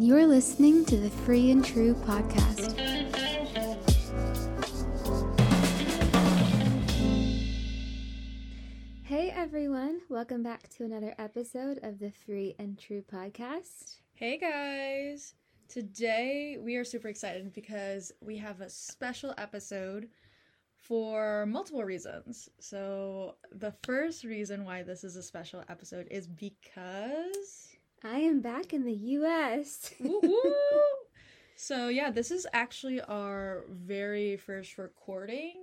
You're listening to the Free and True podcast. Hey everyone, welcome back to another episode of the Free and True podcast. Hey guys! Today we are super excited because we have a special episode for multiple reasons. So, the first reason why this is a special episode is because. I am back in the US. So, yeah, this is actually our very first recording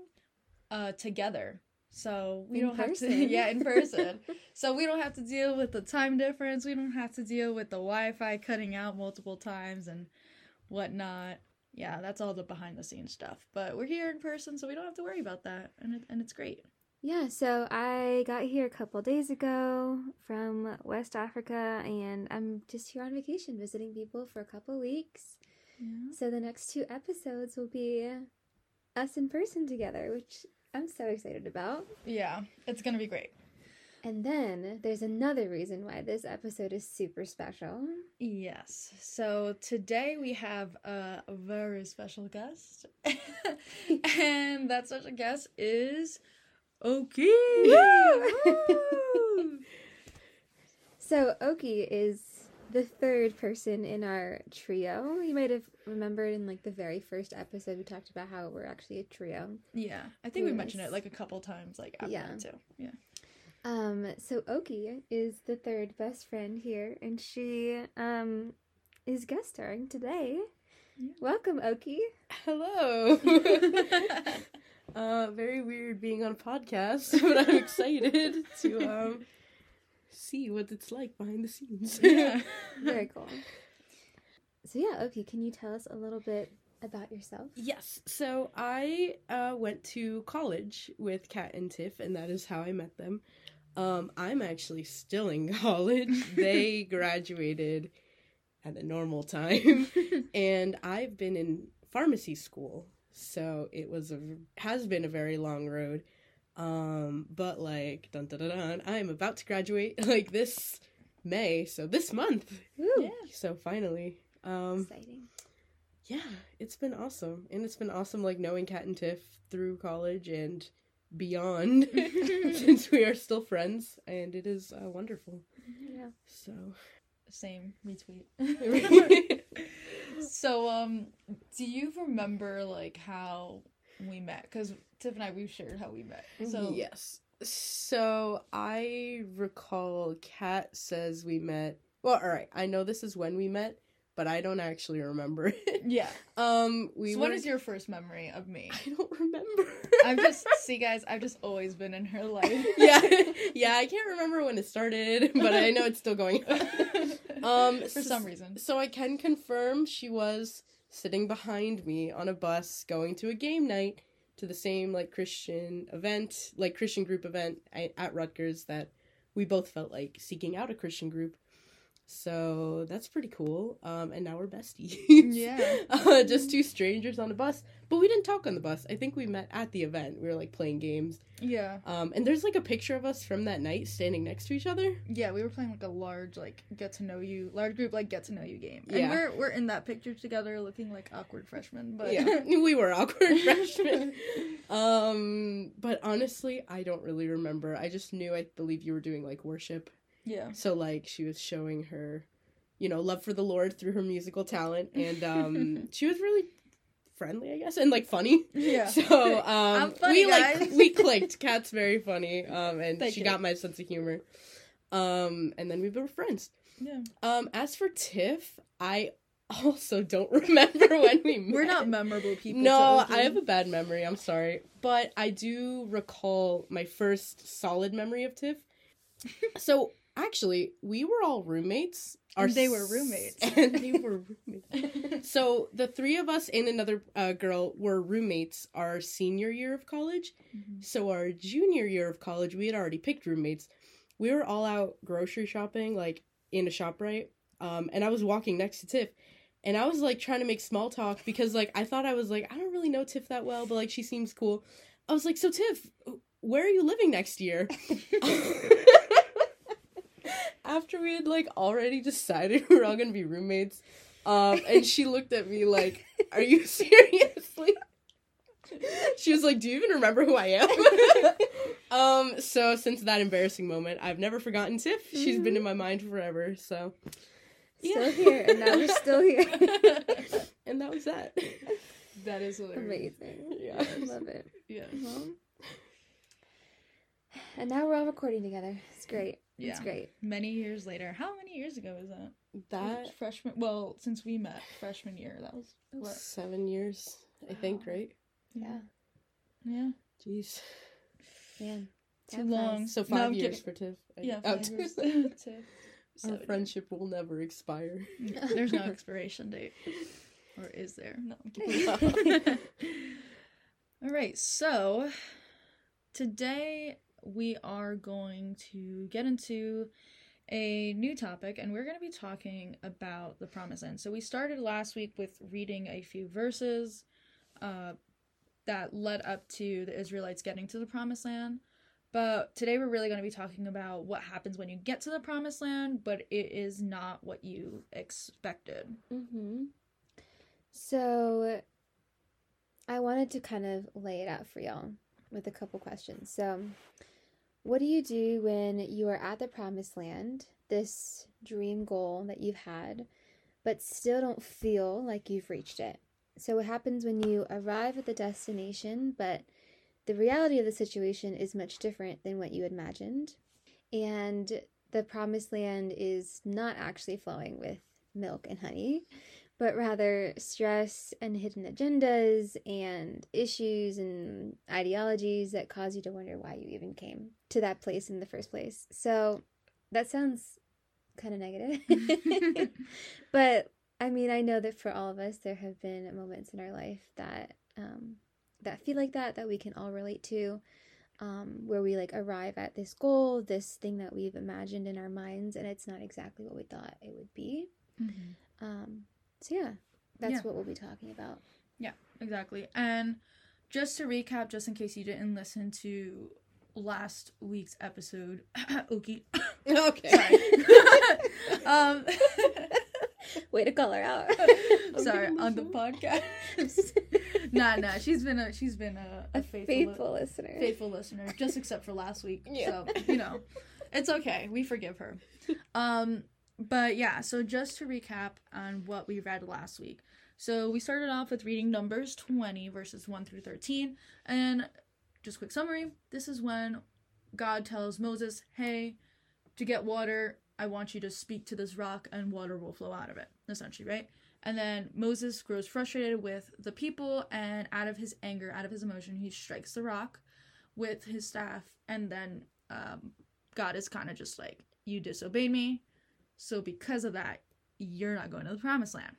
uh, together. So we In don't have to, yeah, in person. so we don't have to deal with the time difference. We don't have to deal with the Wi-Fi cutting out multiple times and whatnot. Yeah, that's all the behind the scenes stuff. But we're here in person, so we don't have to worry about that, and it, and it's great. Yeah, so I got here a couple days ago from West Africa and I'm just here on vacation visiting people for a couple weeks. So the next two episodes will be us in person together, which I'm so excited about. Yeah, it's gonna be great. And then there's another reason why this episode is super special. Yes. So today we have a very special guest, and that special guest is Oki. So Oki is the third person in our trio. You might have remembered in like the very first episode we talked about how we're actually a trio. Yeah, I think we mentioned it like a couple times, like after Yeah. that too. Yeah. Um, so Oki is the third best friend here, and she um is guest starring today. Yeah. Welcome, Oki. Hello. uh, very weird being on a podcast, but I'm excited to um see what it's like behind the scenes. yeah. Very cool. So yeah, Oki, can you tell us a little bit about yourself? yes. So I uh, went to college with Kat and Tiff, and that is how I met them. Um, I'm actually still in college. they graduated at a normal time. and I've been in pharmacy school, so it was a has been a very long road. Um, but like dun dun dun, dun I am about to graduate like this May, so this month. Woo! Yeah. So finally, um, Exciting. yeah, it's been awesome, and it's been awesome like knowing Kat and Tiff through college and beyond, since we are still friends, and it is uh, wonderful. Yeah. So. Same retweet. So, um, do you remember like how we met? Because Tiff and I we've shared how we met. So yes. So I recall Kat says we met. Well, all right. I know this is when we met, but I don't actually remember it. yeah. Um, we. so were... what is your first memory of me? I don't remember. I've just see guys. I've just always been in her life. yeah, yeah. I can't remember when it started, but I know it's still going on. Um, for some reason. So I can confirm she was sitting behind me on a bus going to a game night to the same like Christian event, like Christian group event at, at Rutgers that we both felt like seeking out a Christian group. So that's pretty cool. Um, and now we're besties. Yeah. uh, just two strangers on a bus, but we didn't talk on the bus. I think we met at the event. We were like playing games. Yeah. Um, and there's like a picture of us from that night standing next to each other. Yeah, we were playing like a large like get to know you large group like get to know you game. And Yeah. we're we're in that picture together looking like awkward freshmen, but yeah, we were awkward freshmen. Um, but honestly, I don't really remember. I just knew I believe you were doing like worship. Yeah. So like she was showing her, you know, love for the Lord through her musical talent, and um, she was really friendly, I guess, and like funny. Yeah. So um, funny, we like we clicked. Kat's very funny, um, and Thank she you. got my sense of humor. Um, and then we were friends. Yeah. Um, as for Tiff, I also don't remember when we met. We're not memorable people. No, I have a bad memory. I'm sorry, but I do recall my first solid memory of Tiff. so actually, we were all roommates. And they were roommates. and they were roommates. So the three of us and another uh, girl were roommates our senior year of college. Mhm. So our junior year of college, we had already picked roommates. We were all out grocery shopping, like in a shop, right? Um, and I was walking next to Tiff, and I was like trying to make small talk because like I thought I was like I don't really know Tiff that well, but like she seems cool. I was like, so Tiff, where are you living next year? after we had like already decided we're all gonna be roommates, Um, and she looked at me like, "Are you seriously?" She was like, "Do you even remember who I am?" um, so since that embarrassing moment, I've never forgotten Tiff. She's been in my mind forever. So Still Yeah. here, and now we're still here. and that was that. that is hilarious. Amazing. Yeah. I Love it. Yeah. Well, and now we're all recording together. It's great. It's Yeah. great. Many years later. How many years ago was that? That freshman. Well, since we met freshman year, that was what? seven years, I think, Wow. right? Yeah. Yeah. Jeez. Man. Too time long. flies. So five I'm years kidding. for Tiff. Yeah. Oh, five years Tiff. to Our seven friendship will never expire. years. There's no expiration date. Or is there? No, I'm kidding. All right, so today we are going to get into a new topic and we're going to be talking about the promised land. So we started last week with reading a few verses uh, that led up to the Israelites getting to the promised land. But today we're really going to be talking about what happens when you get to the promised land, but it is not what you expected. Mm-hmm. So I wanted to kind of lay it out for y'all with a couple questions. So what do you do when you are at the promised land, this dream goal that you've had, but still don't feel like you've reached it? So what happens when you arrive at the destination, but the reality of the situation is much different than what you imagined? And the promised land is not actually flowing with milk and honey, but rather stress and hidden agendas and issues and ideologies that cause you to wonder why you even came to that place in the first place. So that sounds kind of negative. but I mean, I know that for all of us, there have been moments in our life that um, that feel like that, that we can all relate to, um, where we like arrive at this goal, this thing that we've imagined in our minds, and it's not exactly what we thought it would be. Um, so yeah, that's Yeah. what we'll be talking about. Yeah, exactly. And just to recap, just in case you didn't listen to last week's episode, Oki. okay. Um, Way to call her out. sorry on the podcast. nah, nah. She's been a she's been a, a A faithful faithful listener. faithful listener, just except for last week. Yeah. So you know, it's okay. We forgive her. Um, but yeah. So just to recap on what we read last week. So we started off with reading Numbers twenty verses one through thirteen, and just quick summary. This is when God tells Moses, "Hey, to get water, I want you to speak to this rock, and water will flow out of it." Essentially, right? And then Moses grows frustrated with the people, and out of his anger, out of his emotion, he strikes the rock with his staff. And then um, God is kind of just like, You disobeyed me. So because of that, you're not going to the promised land.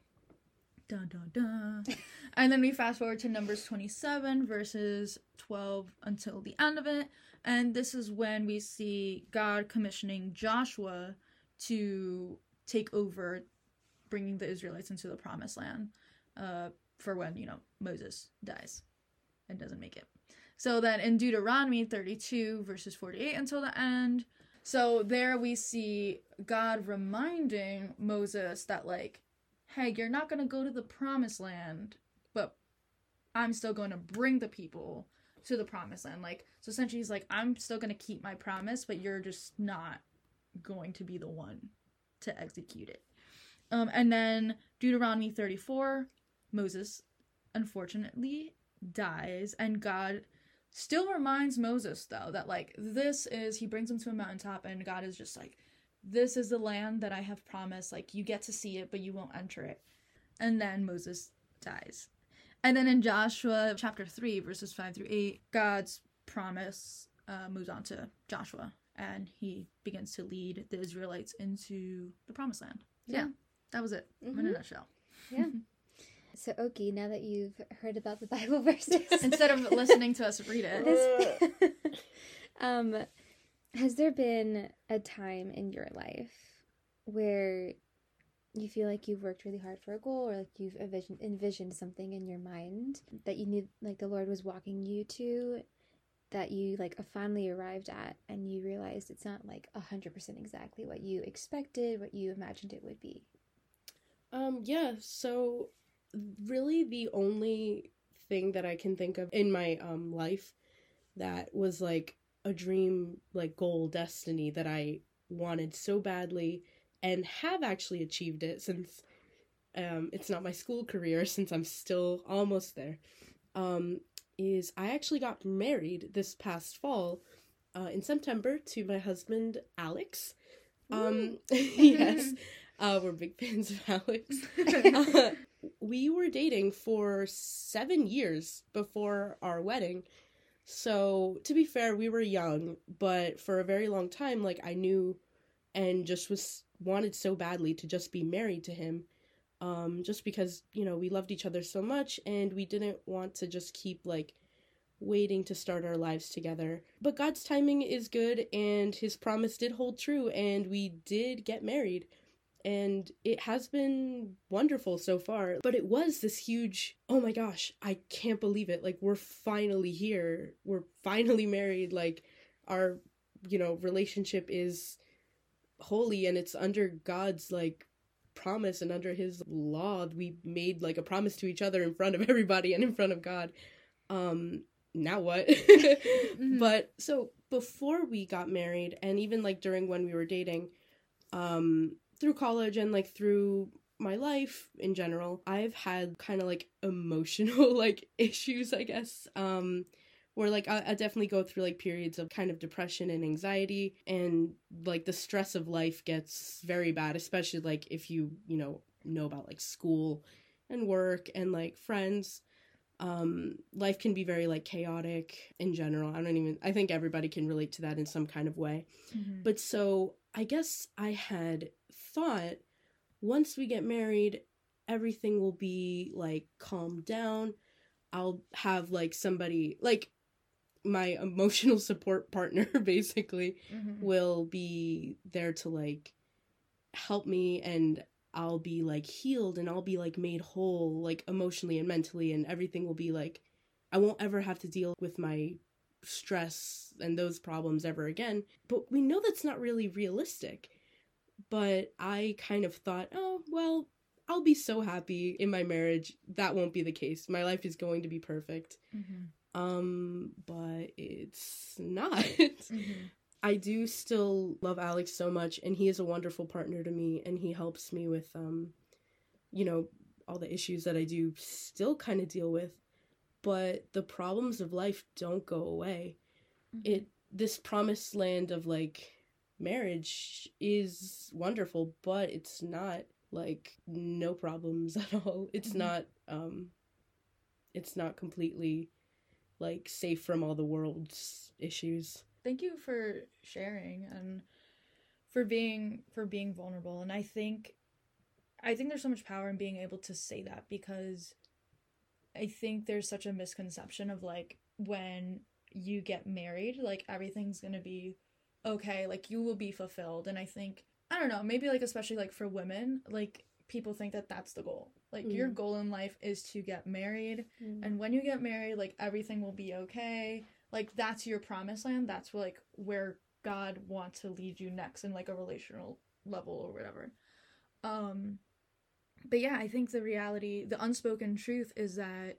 Dun dun dun. and then we fast forward to Numbers 27, verses 12 until the end of it. And this is when we see God commissioning Joshua to take over bringing the Israelites into the promised land uh, for when, you know, Moses dies and doesn't make it. So then in Deuteronomy 32, verses 48 until the end, so there we see God reminding Moses that, like, hey, you're not going to go to the promised land, but I'm still going to bring the people to the promised land. Like, so essentially, he's like, I'm still going to keep my promise, but you're just not going to be the one to execute it. Um, and then Deuteronomy 34, Moses unfortunately dies, and God still reminds Moses, though, that like this is, he brings him to a mountaintop, and God is just like, this is the land that I have promised. Like, you get to see it, but you won't enter it. And then Moses dies. And then in Joshua chapter 3, verses 5 through 8, God's promise uh, moves on to Joshua, and he begins to lead the Israelites into the promised land. So, yeah. Yeah. that was it in a Mhm. nutshell. So Oki, now that you've heard about the Bible verses, Instead of listening to us read it, has, um, has there been a time in your life where you feel like you've worked really hard for a goal, or like you've envisioned, envisioned something in your mind that you knew, like the Lord was walking you to, that you like finally arrived at, and you realized it's not like a hundred percent exactly what you expected, what you imagined it would be? Um, yeah, so really the only thing that I can think of in my um life that was like a dream, like goal, destiny that I wanted so badly and have actually achieved it since um it's not my school career since I'm still almost there. Um is I actually got married this past fall uh, in September to my husband Alex. Um, yes, uh, we're big fans of Alex. uh, we were dating for seven years before our wedding. So, to be fair, we were young, but for a very long time, like, I knew and just was wanted so badly to just be married to him. Um, just because, you know, we loved each other so much and we didn't want to just keep, like, waiting to start our lives together. But God's timing is good and his promise did hold true and we did get married. And it has been wonderful so far. But it was this huge, oh my gosh, I can't believe it. Like, we're finally here. We're finally married. Like, our, you know, relationship is holy and it's under God's, like, promise and under his law. We made, like, a promise to each other in front of everybody and in front of God. Um, now what? mm-hmm. But so before we got married and even like during when we were dating, um through college and like through my life in general, I've had kind of like emotional like issues, I guess. Um where like I, I definitely go through like periods of kind of depression and anxiety and like the stress of life gets very bad, especially like if you, you know, know about like school and work and like friends um life can be very like chaotic in general i don't even i think everybody can relate to that in some kind of way mm-hmm. but so i guess i had thought once we get married everything will be like calmed down i'll have like somebody like my emotional support partner basically mm-hmm. will be there to like help me and I'll be like healed and I'll be like made whole, like emotionally and mentally, and everything will be like, I won't ever have to deal with my stress and those problems ever again. But we know that's not really realistic. But I kind of thought, oh, well, I'll be so happy in my marriage. That won't be the case. My life is going to be perfect. Mm-hmm. Um, but it's not. Mm-hmm. I do still love Alex so much, and he is a wonderful partner to me, and he helps me with, um, you know, all the issues that I do still kind of deal with. But the problems of life don't go away. Mm-hmm. It this promised land of like marriage is wonderful, but it's not like no problems at all. It's mm-hmm. not um it's not completely like safe from all the world's issues thank you for sharing and for being for being vulnerable and i think i think there's so much power in being able to say that because i think there's such a misconception of like when you get married like everything's gonna be okay like you will be fulfilled. And i think i don't know maybe like especially like for women like people think that that's the goal. Like mm. your goal in life is to get married. Mm. and when you get married like everything will be okay. Like that's your promised land. That's like where god wants to lead you next in like a relational level or whatever. Um but yeah i think the reality the unspoken truth is that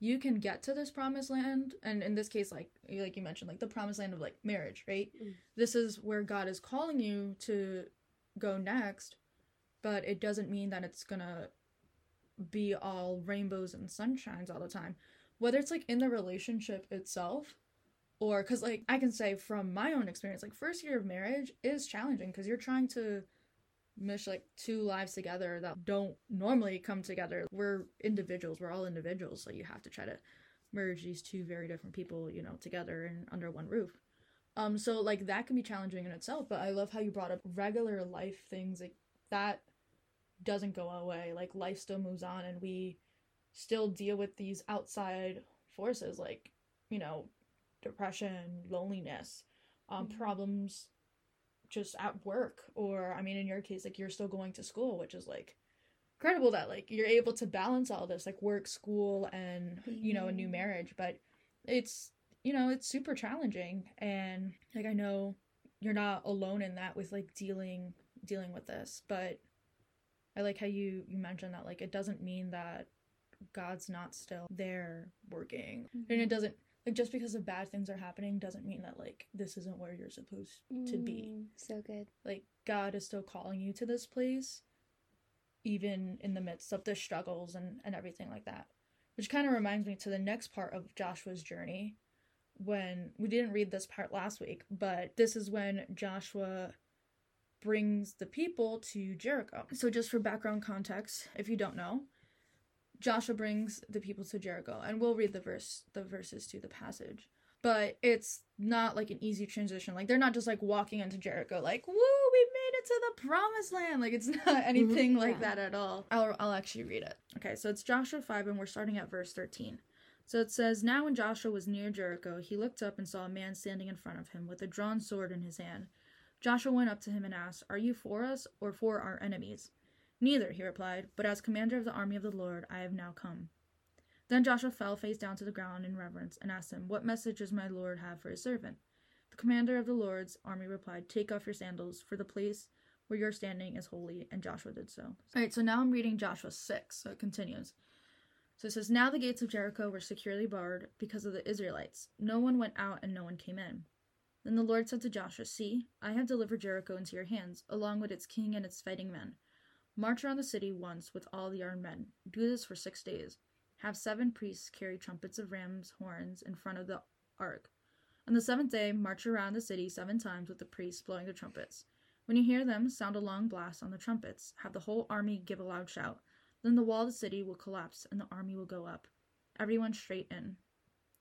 you can get to this promised land and in this case like like you mentioned like the promised land of like marriage right mm. this is where god is calling you to go next but it doesn't mean that it's gonna be all rainbows and sunshines all the time whether it's like in the relationship itself or because like i can say from my own experience like first year of marriage is challenging because you're trying to mesh like two lives together that don't normally come together we're individuals we're all individuals so you have to try to merge these two very different people you know together and under one roof um so like that can be challenging in itself but i love how you brought up regular life things like that doesn't go away like life still moves on and we still deal with these outside forces like you know depression loneliness um, mm-hmm. problems just at work or i mean in your case like you're still going to school which is like incredible that like you're able to balance all this like work school and mm-hmm. you know a new mm-hmm. marriage but it's you know it's super challenging and like i know you're not alone in that with like dealing dealing with this but I like how you you mentioned that like it doesn't mean that God's not still there working. Mm-hmm. And it doesn't like just because of bad things are happening doesn't mean that like this isn't where you're supposed to be. Mm, so good. Like God is still calling you to this place even in the midst of the struggles and and everything like that. Which kind of reminds me to the next part of Joshua's journey when we didn't read this part last week, but this is when Joshua brings the people to Jericho. So just for background context, if you don't know, Joshua brings the people to Jericho, and we'll read the verse the verses to the passage. But it's not like an easy transition. Like they're not just like walking into Jericho like, "Woo, we made it to the promised land." Like it's not anything mm-hmm. like yeah. that at all. I'll I'll actually read it. Okay, so it's Joshua 5 and we're starting at verse 13. So it says, Now when Joshua was near Jericho, he looked up and saw a man standing in front of him with a drawn sword in his hand. Joshua went up to him and asked, Are you for us or for our enemies? Neither, he replied, but as commander of the army of the Lord, I have now come. Then Joshua fell face down to the ground in reverence and asked him, What message does my Lord have for his servant? The commander of the Lord's army replied, Take off your sandals, for the place where you're standing is holy. And Joshua did so. All right, so now I'm reading Joshua 6, so it continues. So it says, Now the gates of Jericho were securely barred because of the Israelites. No one went out and no one came in. Then the Lord said to Joshua, See, I have delivered Jericho into your hands, along with its king and its fighting men. March around the city once with all the armed men. Do this for six days. Have seven priests carry trumpets of ram's horns in front of the ark. On the seventh day, march around the city seven times with the priests blowing the trumpets. When you hear them, sound a long blast on the trumpets. Have the whole army give a loud shout. Then the wall of the city will collapse and the army will go up. Everyone straight in.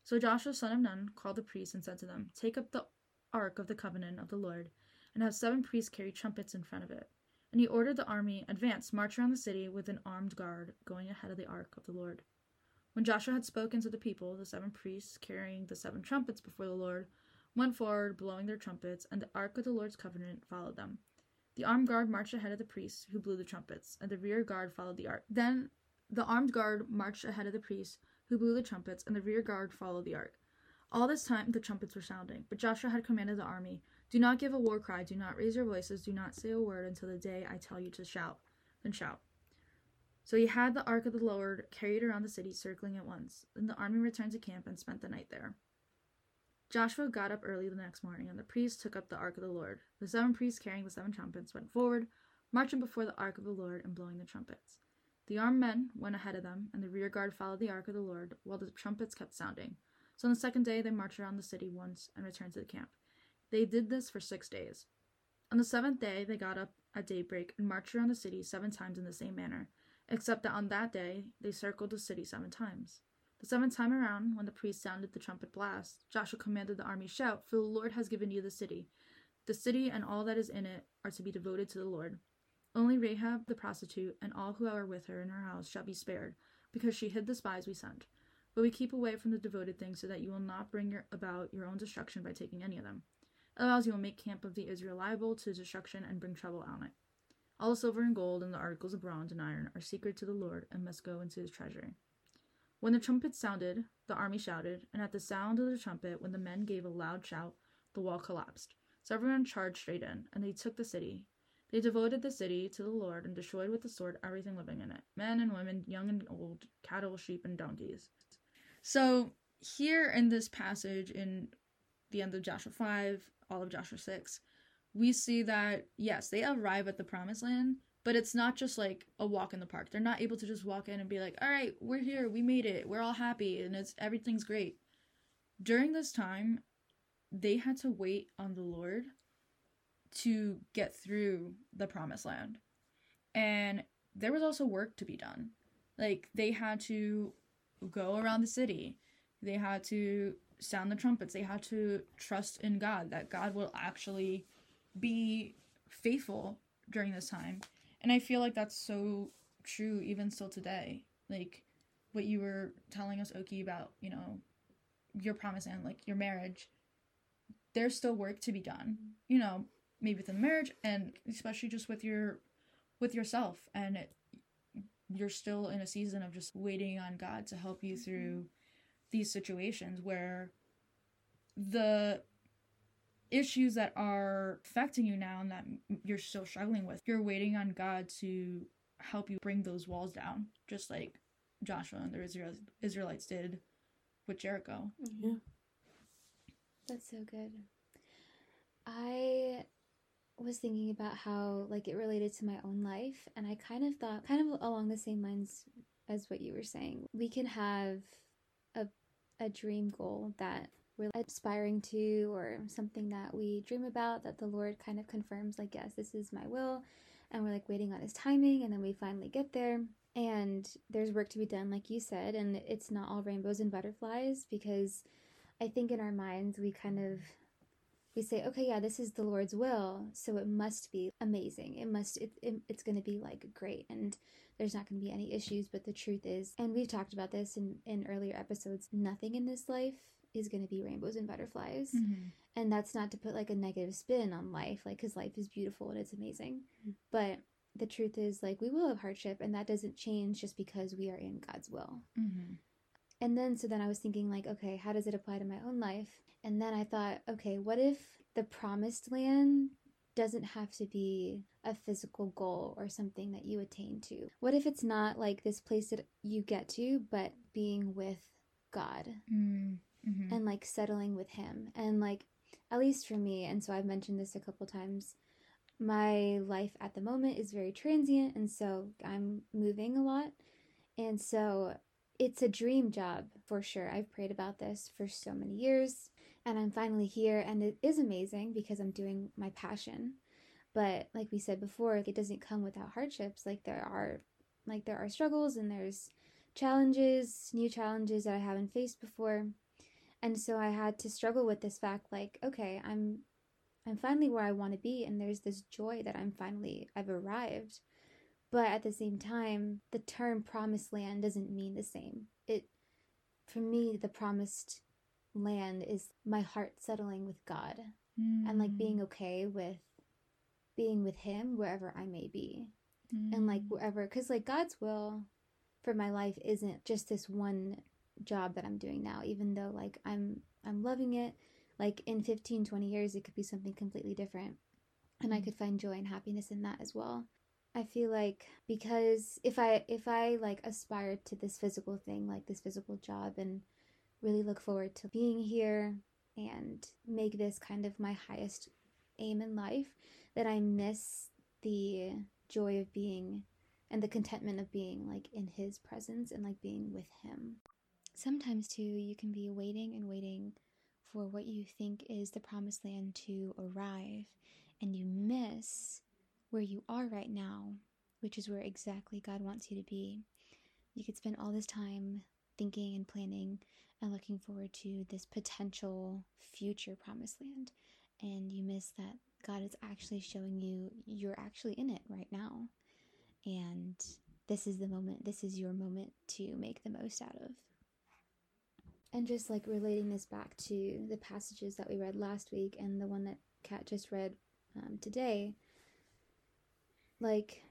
So Joshua son of Nun called the priests and said to them, Take up the ark of the covenant of the Lord, and have seven priests carry trumpets in front of it. And he ordered the army, Advance, march around the city with an armed guard, going ahead of the ark of the Lord. When Joshua had spoken to the people, the seven priests, carrying the seven trumpets before the Lord, went forward, blowing their trumpets, and the ark of the Lord's covenant followed them. The armed guard marched ahead of the priests, who blew the trumpets, and the rear guard followed the ark. Then the armed guard marched ahead of the priests, who blew the trumpets, and the rear guard followed the ark. All this time the trumpets were sounding, but Joshua had commanded the army do not give a war cry, do not raise your voices, do not say a word until the day I tell you to shout. Then shout. So he had the ark of the Lord carried around the city, circling it once. Then the army returned to camp and spent the night there. Joshua got up early the next morning, and the priests took up the ark of the Lord. The seven priests carrying the seven trumpets went forward, marching before the ark of the Lord and blowing the trumpets. The armed men went ahead of them, and the rear guard followed the ark of the Lord, while the trumpets kept sounding. So on the second day they marched around the city once and returned to the camp. They did this for six days. On the seventh day, they got up at daybreak and marched around the city seven times in the same manner, except that on that day they circled the city seven times. The seventh time around, when the priest sounded the trumpet blast, Joshua commanded the army, Shout, for the Lord has given you the city. The city and all that is in it are to be devoted to the Lord. Only Rahab the prostitute and all who are with her in her house shall be spared, because she hid the spies we sent. But we keep away from the devoted things so that you will not bring your, about your own destruction by taking any of them. Otherwise, you will make camp of the Israel liable to destruction and bring trouble on it. All the silver and gold and the articles of bronze and iron are sacred to the Lord and must go into his treasury. When the trumpet sounded, the army shouted, and at the sound of the trumpet, when the men gave a loud shout, the wall collapsed. So everyone charged straight in, and they took the city. They devoted the city to the Lord and destroyed with the sword everything living in it men and women, young and old, cattle, sheep, and donkeys. So, here in this passage in the end of Joshua 5, all of Joshua 6, we see that, yes, they arrive at the promised land, but it's not just like a walk in the park. They're not able to just walk in and be like, all right, we're here, we made it, we're all happy, and it's everything's great. During this time, they had to wait on the Lord to get through the promised land. And there was also work to be done. Like, they had to go around the city, they had to sound the trumpets. They had to trust in God that God will actually be faithful during this time. And I feel like that's so true even still today. Like what you were telling us, Oki, about, you know, your promise and like your marriage. There's still work to be done. You know, maybe within the marriage and especially just with your with yourself and it, you're still in a season of just waiting on God to help you through these situations where the issues that are affecting you now and that you're still struggling with, you're waiting on God to help you bring those walls down, just like Joshua and the Israelites did with Jericho. Mm-hmm. Yeah. That's so good. I was thinking about how like it related to my own life and I kind of thought kind of along the same lines as what you were saying. We can have a dream goal that we're aspiring to or something that we dream about that the Lord kind of confirms like yes, this is my will and we're like waiting on his timing and then we finally get there. And there's work to be done like you said and it's not all rainbows and butterflies because I think in our minds we kind of we say, okay, yeah, this is the Lord's will, so it must be amazing. It must, it, it it's going to be like great, and there's not going to be any issues. But the truth is, and we've talked about this in in earlier episodes, nothing in this life is going to be rainbows and butterflies, Mm-hmm. and that's not to put like a negative spin on life, like because life is beautiful and it's amazing, Mhm. but the truth is, like we will have hardship, and that doesn't change just because we are in God's will. Mm-hmm. And then, so then I was thinking, like, okay, how does it apply to my own life? And then I thought, okay, what if the promised land doesn't have to be a physical goal or something that you attain to? What if it's not like this place that you get to, but being with God Mm-hmm. and like settling with Him? And like, at least for me, and so I've mentioned this a couple times, my life at the moment is very transient, and so I'm moving a lot. And so it's a dream job for sure. I've prayed about this for so many years, and I'm finally here, and it is amazing because I'm doing my passion. But like we said before, it doesn't come without hardships. Like there are, like there are struggles, and there's challenges, new challenges that I haven't faced before, and so I had to struggle with this fact. Like, okay, I'm, I'm finally where I want to be, and there's this joy that I'm finally I've arrived but at the same time the term promised land doesn't mean the same it for me the promised land is my heart settling with god and like being okay with being with him wherever i may be. And like wherever because like god's will for my life isn't just this one job that i'm doing now even though like i'm i'm loving it. Like in 15 20 years it could be something completely different and i Mhm. could find joy and happiness in that as well. I feel like because if i if i like aspire to this physical thing like this physical job and really look forward to being here and make this kind of my highest aim in life that i miss the joy of being and the contentment of being like in his presence and like being with him. Sometimes too you can be waiting and waiting for what you think is the promised land to arrive and you miss where you are right now, which is where exactly God wants you to be. You could spend all this time thinking and planning and looking forward to this potential future promised land and you miss that God is actually showing you you're actually in it right now. And this is the moment, this is your moment to make the most out of. And just like relating this back to the passages that we read last week and the one that Kat just read um, today, like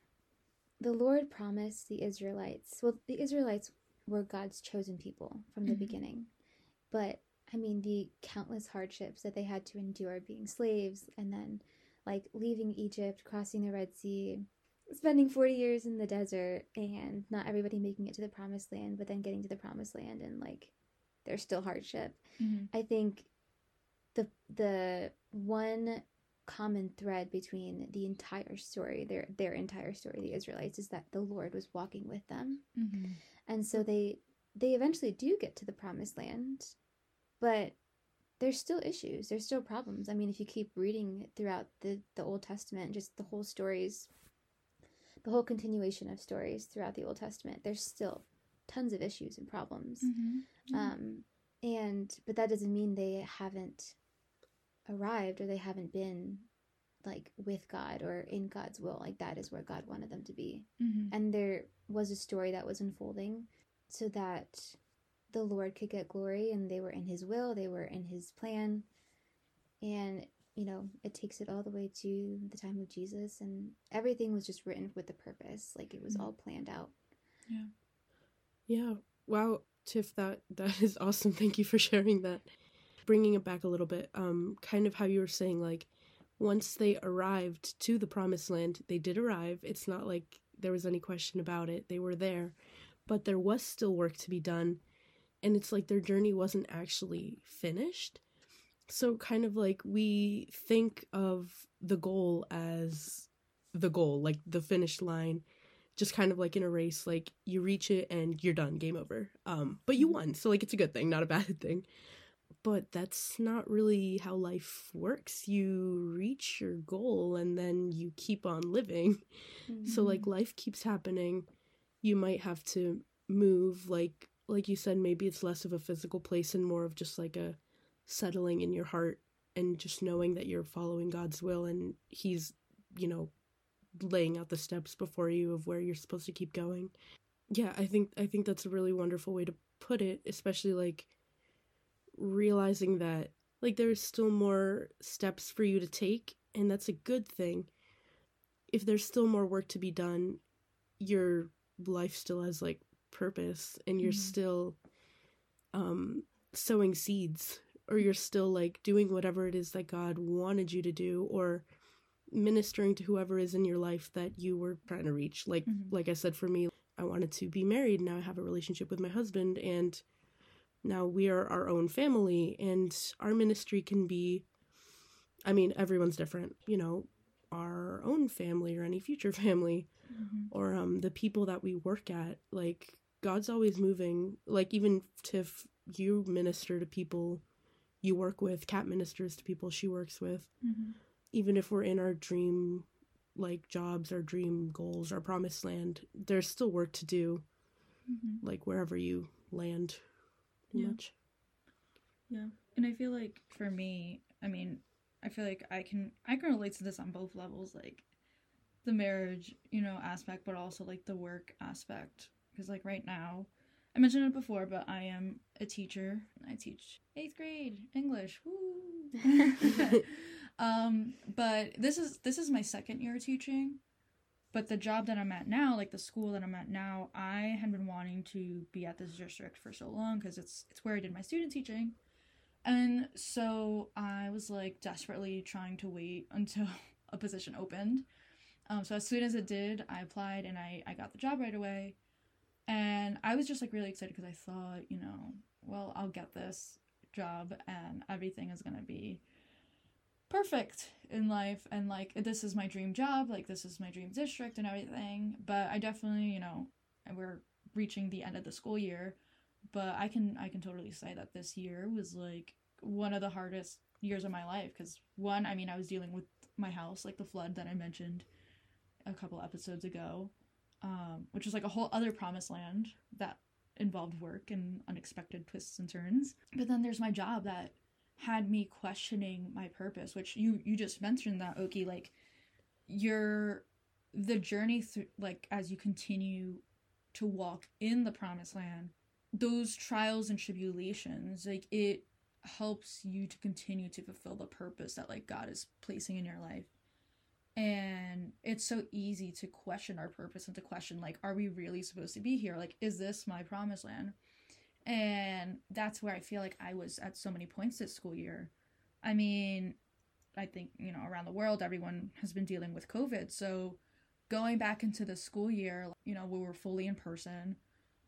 the Lord promised the Israelites, well, the Israelites were God's chosen people from the Mhm. beginning. But I mean, the countless hardships that they had to endure being slaves and then like leaving Egypt, crossing the Red Sea, spending 40 years in the desert, and not everybody making it to the promised land, but then getting to the promised land and like there's still hardship. Mhm. I think the the one common thread between the entire story, their their entire story, the Israelites, is that the Lord was walking with them. Mhm. And so they they eventually do get to the promised land, but there's still issues. There's still problems. I mean, if you keep reading throughout the the Old Testament, just the whole stories, the whole continuation of stories throughout the Old Testament, there's still tons of issues and problems. Mhm. Um, and but that doesn't mean they haven't arrived or they haven't been like with God or in God's will. Like that is where God wanted them to be. Mhm. And there was a story that was unfolding so that the Lord could get glory and they were in his will, they were in his plan. And you know, it takes it all the way to the time of Jesus and everything was just written with a purpose. Like it was Mhm. all planned out. Yeah. Yeah. Wow, Tiff, that that is awesome. Thank you for sharing that. Bringing it back a little bit, um, kind of how you were saying, like, once they arrived to the promised land, they did arrive. It's not like there was any question about it. They were there, but there was still work to be done. And it's like their journey wasn't actually finished. So, kind of like we think of the goal as the goal, like the finish line, just kind of like in a race, like you reach it and you're done, game over. Um, but you won, so like it's a good thing, not a bad thing. But that's not really how life works. You reach your goal and then you keep on living. Mm-hmm. So like life keeps happening. You might have to move like like you said maybe it's less of a physical place and more of just like a settling in your heart and just knowing that you're following God's will and he's, you know, laying out the steps before you of where you're supposed to keep going. Yeah, I think I think that's a really wonderful way to put it, especially like realizing that like there's still more steps for you to take and that's a good thing. If there's still more work to be done, your life still has like purpose and you're mm-hmm. still um sowing seeds or you're still like doing whatever it is that God wanted you to do or ministering to whoever is in your life that you were trying to reach. Like mm-hmm. like I said for me, I wanted to be married. Now I have a relationship with my husband and now we are our own family and our ministry can be I mean, everyone's different, you know, our own family or any future family mm-hmm. or um the people that we work at. Like God's always moving. Like even if you minister to people you work with, Kat ministers to people she works with. Mm-hmm even if we're in our dream like jobs, our dream goals, our promised land, there's still work to do. Mm-hmm. Like wherever you land, yeah. much. Yeah, and I feel like for me, I mean, I feel like I can I can relate to this on both levels, like the marriage, you know, aspect, but also like the work aspect. Because like right now, I mentioned it before, but I am a teacher. I teach eighth grade English. Woo! Um, but this is this is my second year teaching. But the job that I'm at now, like the school that I'm at now, I had been wanting to be at this district for so long because it's it's where I did my student teaching. And so I was like desperately trying to wait until a position opened. Um, so as soon as it did, I applied and I, I got the job right away. And I was just like really excited because I thought, you know, well, I'll get this job and everything is going to be perfect in life and like this is my dream job like this is my dream district and everything but i definitely you know we're reaching the end of the school year but i can i can totally say that this year was like one of the hardest years of my life because one i mean i was dealing with my house like the flood that i mentioned a couple episodes ago um, which was like a whole other promised land that involved work and unexpected twists and turns but then there's my job that had me questioning my purpose which you you just mentioned that oki like your the journey through like as you continue to walk in the promised land those trials and tribulations like it helps you to continue to fulfill the purpose that like god is placing in your life. And it's so easy to question our purpose and to question like are we really supposed to be here? Like is this my promised land and that's where I feel like I was at so many points this school year. I mean, I think, you know, around the world, everyone has been dealing with COVID. So going back into the school year, you know, we were fully in person,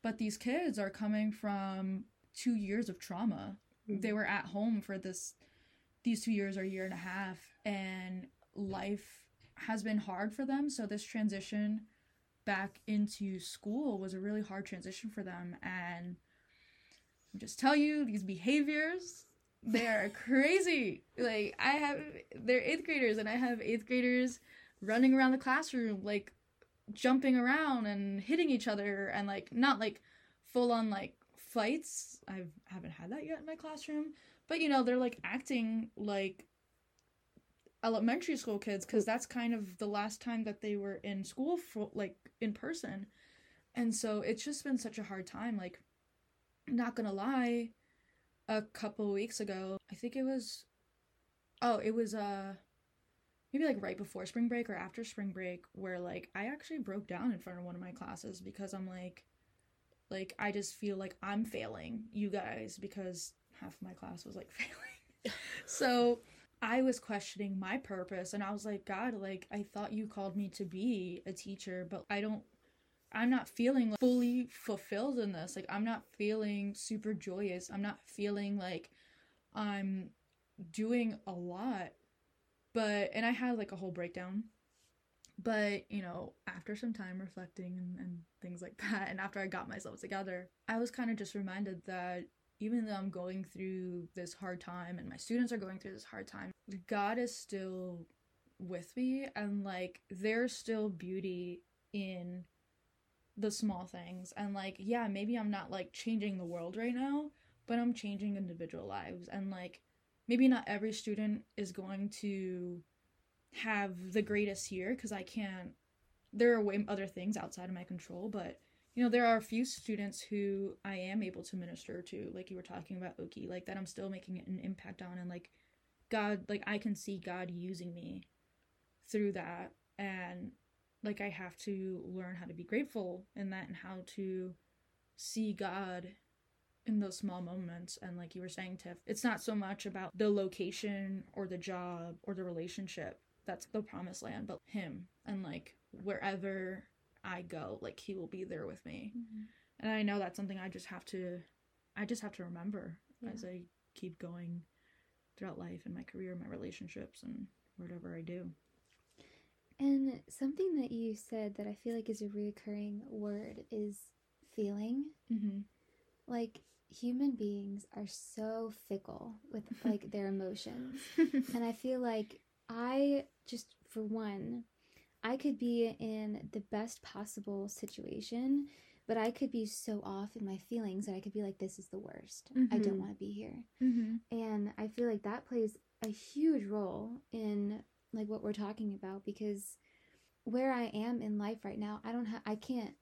but these kids are coming from two years of trauma. Mm-hmm. They were at home for this, these two years or year and a half, and life has been hard for them. So this transition back into school was a really hard transition for them. And just tell you these behaviors. They are crazy. Like i have they're eighth graders and i have eighth graders running around the classroom like jumping around and hitting each other and like not like full on like fights. I haven't had that yet in my classroom. But you know they're like acting like elementary school kids because that's kind of the last time that they were in school for like in person. And so it's just been such a hard time like not gonna lie, a couple weeks ago, I think it was oh, it was uh maybe like right before spring break or after spring break where like I actually broke down in front of one of my classes because I'm like like I just feel like I'm failing you guys because half of my class was like failing. so I was questioning my purpose and I was like, God, like I thought you called me to be a teacher, but I don't I'm not feeling like, fully fulfilled in this. Like I'm not feeling super joyous. I'm not feeling like I'm doing a lot. But and I had like a whole breakdown. But, you know, after some time reflecting and, and things like that, and after I got myself together, I was kind of just reminded that even though I'm going through this hard time and my students are going through this hard time, God is still with me and like there's still beauty in the small things and like yeah maybe i'm not like changing the world right now but i'm changing individual lives and like maybe not every student is going to have the greatest year because i can't there are way other things outside of my control but you know there are a few students who i am able to minister to like you were talking about oki like that i'm still making an impact on and like god like i can see god using me through that and like I have to learn how to be grateful in that and how to see God in those small moments and like you were saying Tiff it's not so much about the location or the job or the relationship that's the promised land but him and like wherever I go like he will be there with me mm-hmm. and I know that's something I just have to I just have to remember yeah. as I keep going throughout life and my career my relationships and whatever I do and something that you said that I feel like is a recurring word is feeling. Mm-hmm. Like human beings are so fickle with like their emotions. and I feel like I just for one, I could be in the best possible situation, but I could be so off in my feelings that I could be like, this is the worst. Mm-hmm. I don't mm-hmm. want to be here. Mm-hmm. And I feel like that plays a huge role what we're talking about because where I am in life right now, I don't have I can't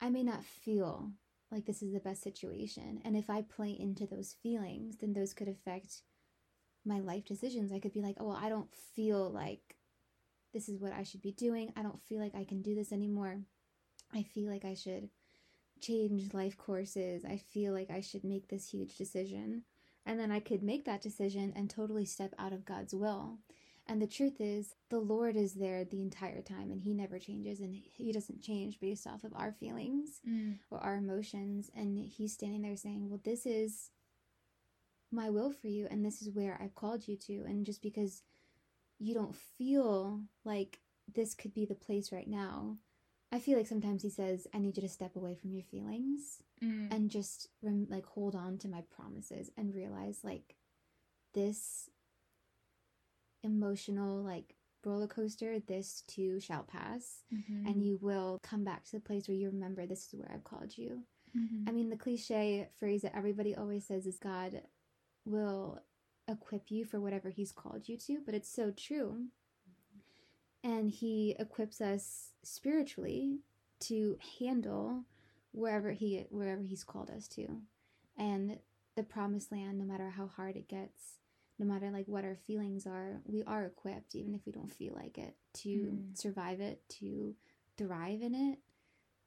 I may not feel like this is the best situation. And if I play into those feelings, then those could affect my life decisions. I could be like, "Oh, well, I don't feel like this is what I should be doing. I don't feel like I can do this anymore. I feel like I should change life courses. I feel like I should make this huge decision." And then I could make that decision and totally step out of God's will. And the truth is, the Lord is there the entire time and He never changes and He doesn't change based off of our feelings mm. or our emotions. And He's standing there saying, Well, this is my will for you and this is where I've called you to. And just because you don't feel like this could be the place right now, I feel like sometimes He says, I need you to step away from your feelings mm. and just rem- like hold on to my promises and realize like this emotional like roller coaster this too shall pass mm-hmm. and you will come back to the place where you remember this is where i've called you mm-hmm. i mean the cliche phrase that everybody always says is god will equip you for whatever he's called you to but it's so true and he equips us spiritually to handle wherever he wherever he's called us to and the promised land no matter how hard it gets no matter like what our feelings are, we are equipped, even if we don't feel like it, to mm. survive it, to thrive in it,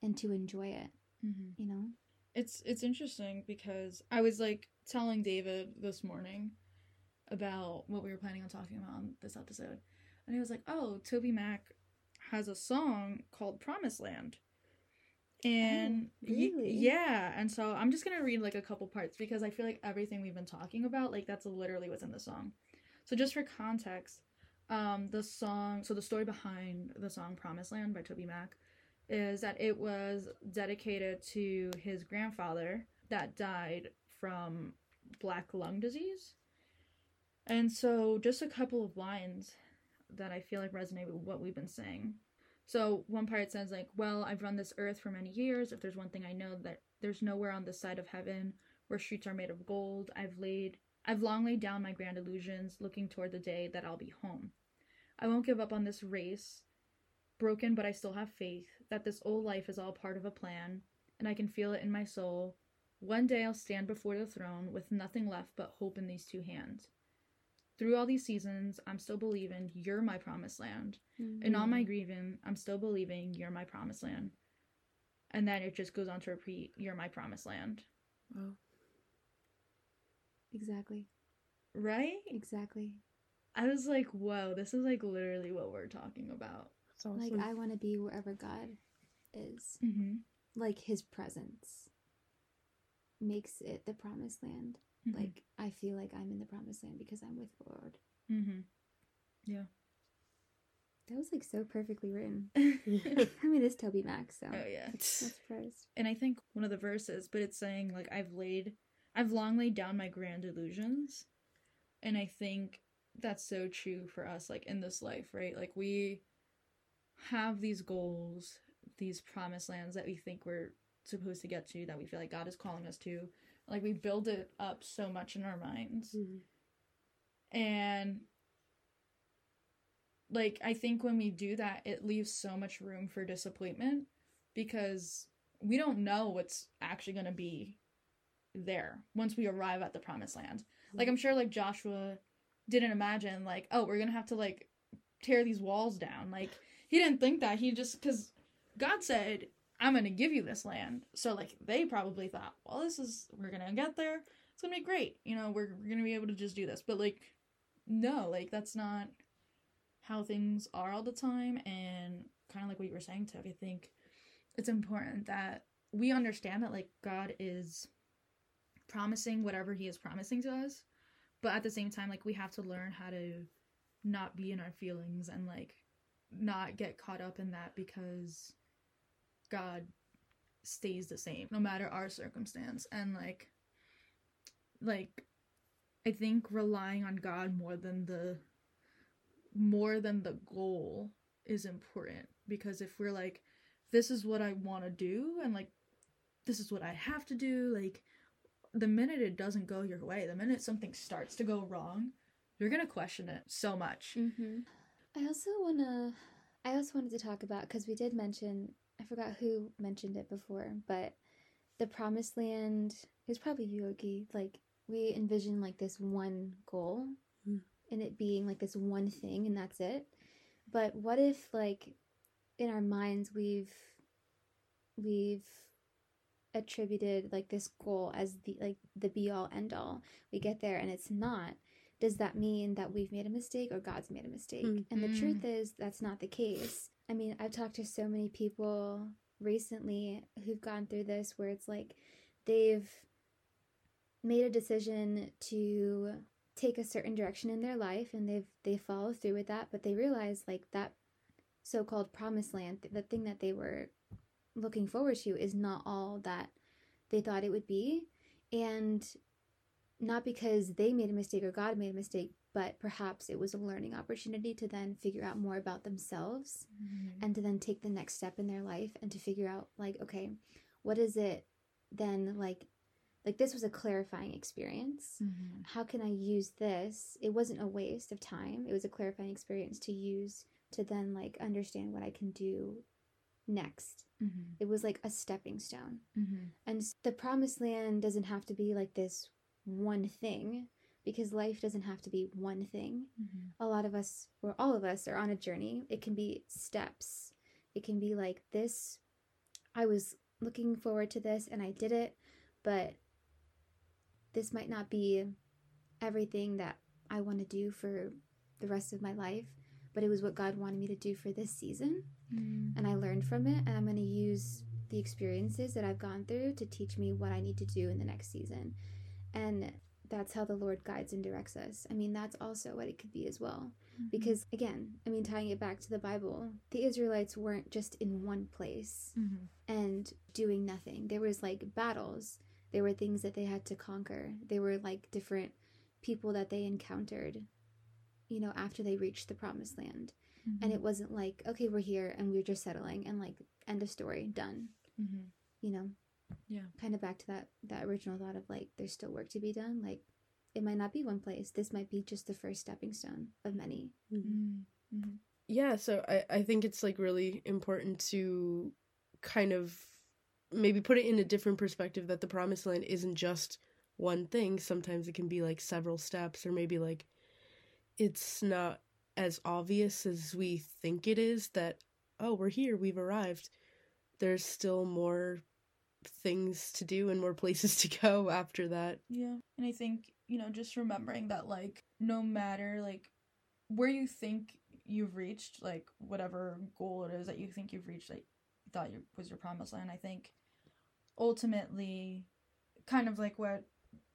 and to enjoy it. Mm-hmm. You know, it's it's interesting because I was like telling David this morning about what we were planning on talking about on this episode, and he was like, "Oh, Toby Mac has a song called Promised Land." And oh, really? yeah, and so I'm just gonna read like a couple parts because I feel like everything we've been talking about, like that's literally what's in the song. So just for context, um, the song, so the story behind the song "Promised Land" by Toby Mac is that it was dedicated to his grandfather that died from black lung disease. And so, just a couple of lines that I feel like resonate with what we've been saying. So one part says like, "Well, I've run this earth for many years. If there's one thing I know that there's nowhere on this side of heaven where streets are made of gold. I've laid I've long laid down my grand illusions, looking toward the day that I'll be home. I won't give up on this race. Broken, but I still have faith that this old life is all part of a plan, and I can feel it in my soul. One day I'll stand before the throne with nothing left but hope in these two hands through all these seasons, I'm still believing you're my promised land. Mm-hmm. And all my grieving, I'm still believing you're my promised land. And then it just goes on to repeat, you're my promised land. Wow. Exactly. Right? Exactly. I was like, whoa, this is like literally what we're talking about. Awesome. Like I want to be wherever God is. Mm-hmm. Like His presence makes it the promised land. Mm-hmm. Like I feel like I'm in the promised land because I'm with the Lord. mm-hmm. Yeah. That was like so perfectly written. oh I mean, it's Toby Mac, so yeah. not surprised. and I think one of the verses, but it's saying like I've laid, I've long laid down my grand illusions, and I think that's so true for us, like in this life, right? Like we have these goals, these promised lands that we think we're supposed to get to, that we feel like God is calling us to. Like we build it up so much in our minds, Mhm. and like I think when we do that, it leaves so much room for disappointment because we don't know what's actually going to be there once we arrive at the promised land. Like I'm sure like Joshua didn't imagine like, oh, we're going to have to like tear these walls down. Like he didn't think that. He just cuz God said, "I'm to give you this land." So like they probably thought, "Well, this is we're to get there. It's to be great. You know, we're we're to be able to just do this." But like no, like that's not how things are all the time and kind of like what you were saying Tiff, I think it's important that we understand that like God is promising whatever he is promising to us but at the same time like we have to learn how to not be in our feelings and like not get caught up in that because God stays the same no matter our circumstance and like like I think relying on God more than the more than the goal is important because if we're like this is what I want to do and like this is what I have to do like the minute it doesn't go your way the minute something starts to go wrong you're going to question it so much Mm-hmm. I also wanna. I also wanted to talk about because we did mention. I forgot who mentioned it before, but the promised land is probably Yogi. Like we envision like this one goal, Mm. and it being like this one thing, and that's it. But what if like in our minds we've we've attributed like this goal as the like the be all end all. We get there and it's not does that mean that we've made a mistake or God's made a mistake? Mm. And the Mm. truth is, that's not the case. I mean, I've talked to so many people recently who've gone through this where it's like they've made a decision to take a certain direction in their life and they've they follow through with that but they realize like that so-called promised land the thing that they were looking forward to is not all that they thought it would be. And not because they made a mistake or God made a mistake, but perhaps it was a learning opportunity to then figure out more about themselves and to then take the next step in their life and to figure out like okay, what is it then like like this was a clarifying experience. Mhm. How can I use this? It wasn't a waste of time. It was a clarifying experience to use to then like understand what I can do next. Mhm. It was like a stepping stone. Mhm. And the promised land doesn't have to be like this one thing because life doesn't have to be one thing. Mhm. A lot of us, or all of us, are on a journey. It can be steps. It can be like this I was looking forward to this and I did it, but this might not be everything that I want to do for the rest of my life, but it was what God wanted me to do for this season Mhm. and I learned from it and I'm going to use the experiences that I've gone through to teach me what I need to do in the next season. And that's how the Lord guides and directs us. I mean, that's also what it could be as well. Because again, I mean, tying it back to the Bible, the Israelites weren't just in one place Mhm. and doing nothing. There was like battles. There were things that they had to conquer. There were like different people that they encountered, you know, after they reached the promised land and it wasn't like okay we're here and we're just settling and like end of story done Mhm. you know Yeah. kind of back to that that original thought of like there's still work to be done like it might not be one place this might be just the first stepping stone of many Mhm. Mhm. yeah so I, I think it's like really important to kind of maybe put it in a different perspective that the promised land isn't just one thing sometimes it can be like several steps or maybe like it's not as obvious as we think it is that oh we're here we've arrived there's still more things to do and more places to go after that Yeah. And I think, you know, just remembering that like no matter like where you think you've reached, like whatever goal it is that you think you've reached, like you thought you, was your promised land. I think ultimately, kind of like what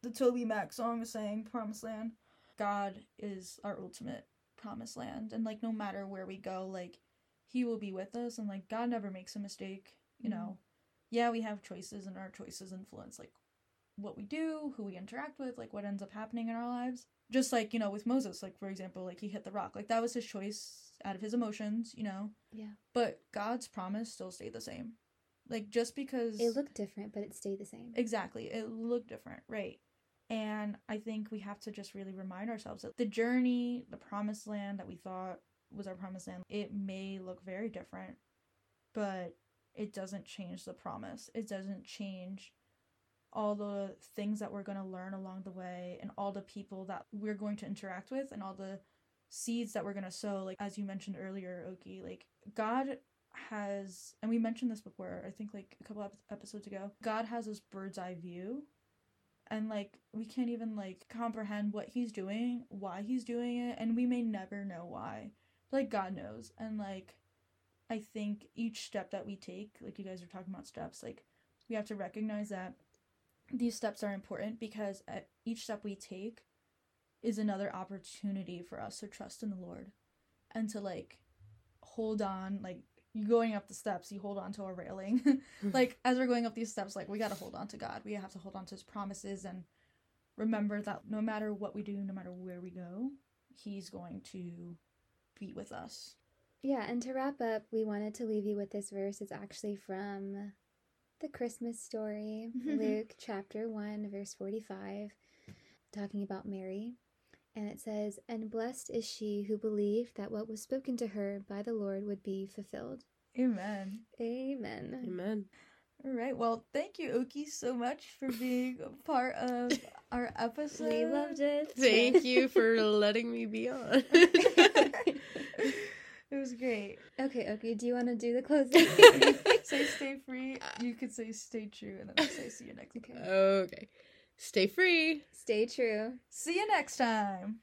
the Toby Mac song is saying, promised land. God is our ultimate promised land, and like no matter where we go, like He will be with us, and like God never makes a mistake. You Mhm. know, yeah, we have choices, and our choices influence like what we do, who we interact with, like what ends up happening in our lives. Just like, you know, with Moses, like for example, like he hit the rock. Like that was his choice out of his emotions, you know. Yeah. But God's promise still stayed the same. Like just because It looked different, but it stayed the same. Exactly. It looked different, right? And I think we have to just really remind ourselves that the journey, the promised land that we thought was our promised land, it may look very different, but it doesn't change the promise. It doesn't change all the things that we're going to learn along the way and all the people that we're going to interact with and all the seeds that we're going to sow. Like as you mentioned earlier Oki like God has and we mentioned this before I think like a couple ep- episodes ago God has this bird's eye view. And like we can't even like comprehend what he's doing why he's doing it and we may never know why. Like God knows. And like I think each step that we take like you guys are talking about steps like we have to recognize that these steps are important because at each step we take is another opportunity for us to trust in the Lord and to like hold on like you going up the steps you hold on to a railing. Like as we're going up these steps like we got to hold on to God. We have to hold on to his promises and remember that no matter what we do no matter where we go he's going to be with us Yeah, and to wrap up, we wanted to leave you with this verse. It's actually from the Christmas story, Luke chapter 1, verse 45, talking about Mary. And it says, And blessed is she who believed that what was spoken to her by the Lord would be fulfilled. amen Amen. Amen. all right well thank you Oki so much for being a part of our episode We loved it. Thank you for letting me be on. It was great. Okay, okay. Do you want to do the closing? say stay free. You could say stay true, and then I'll say see you next time. Okay. okay. Stay free. Stay true. See you next time.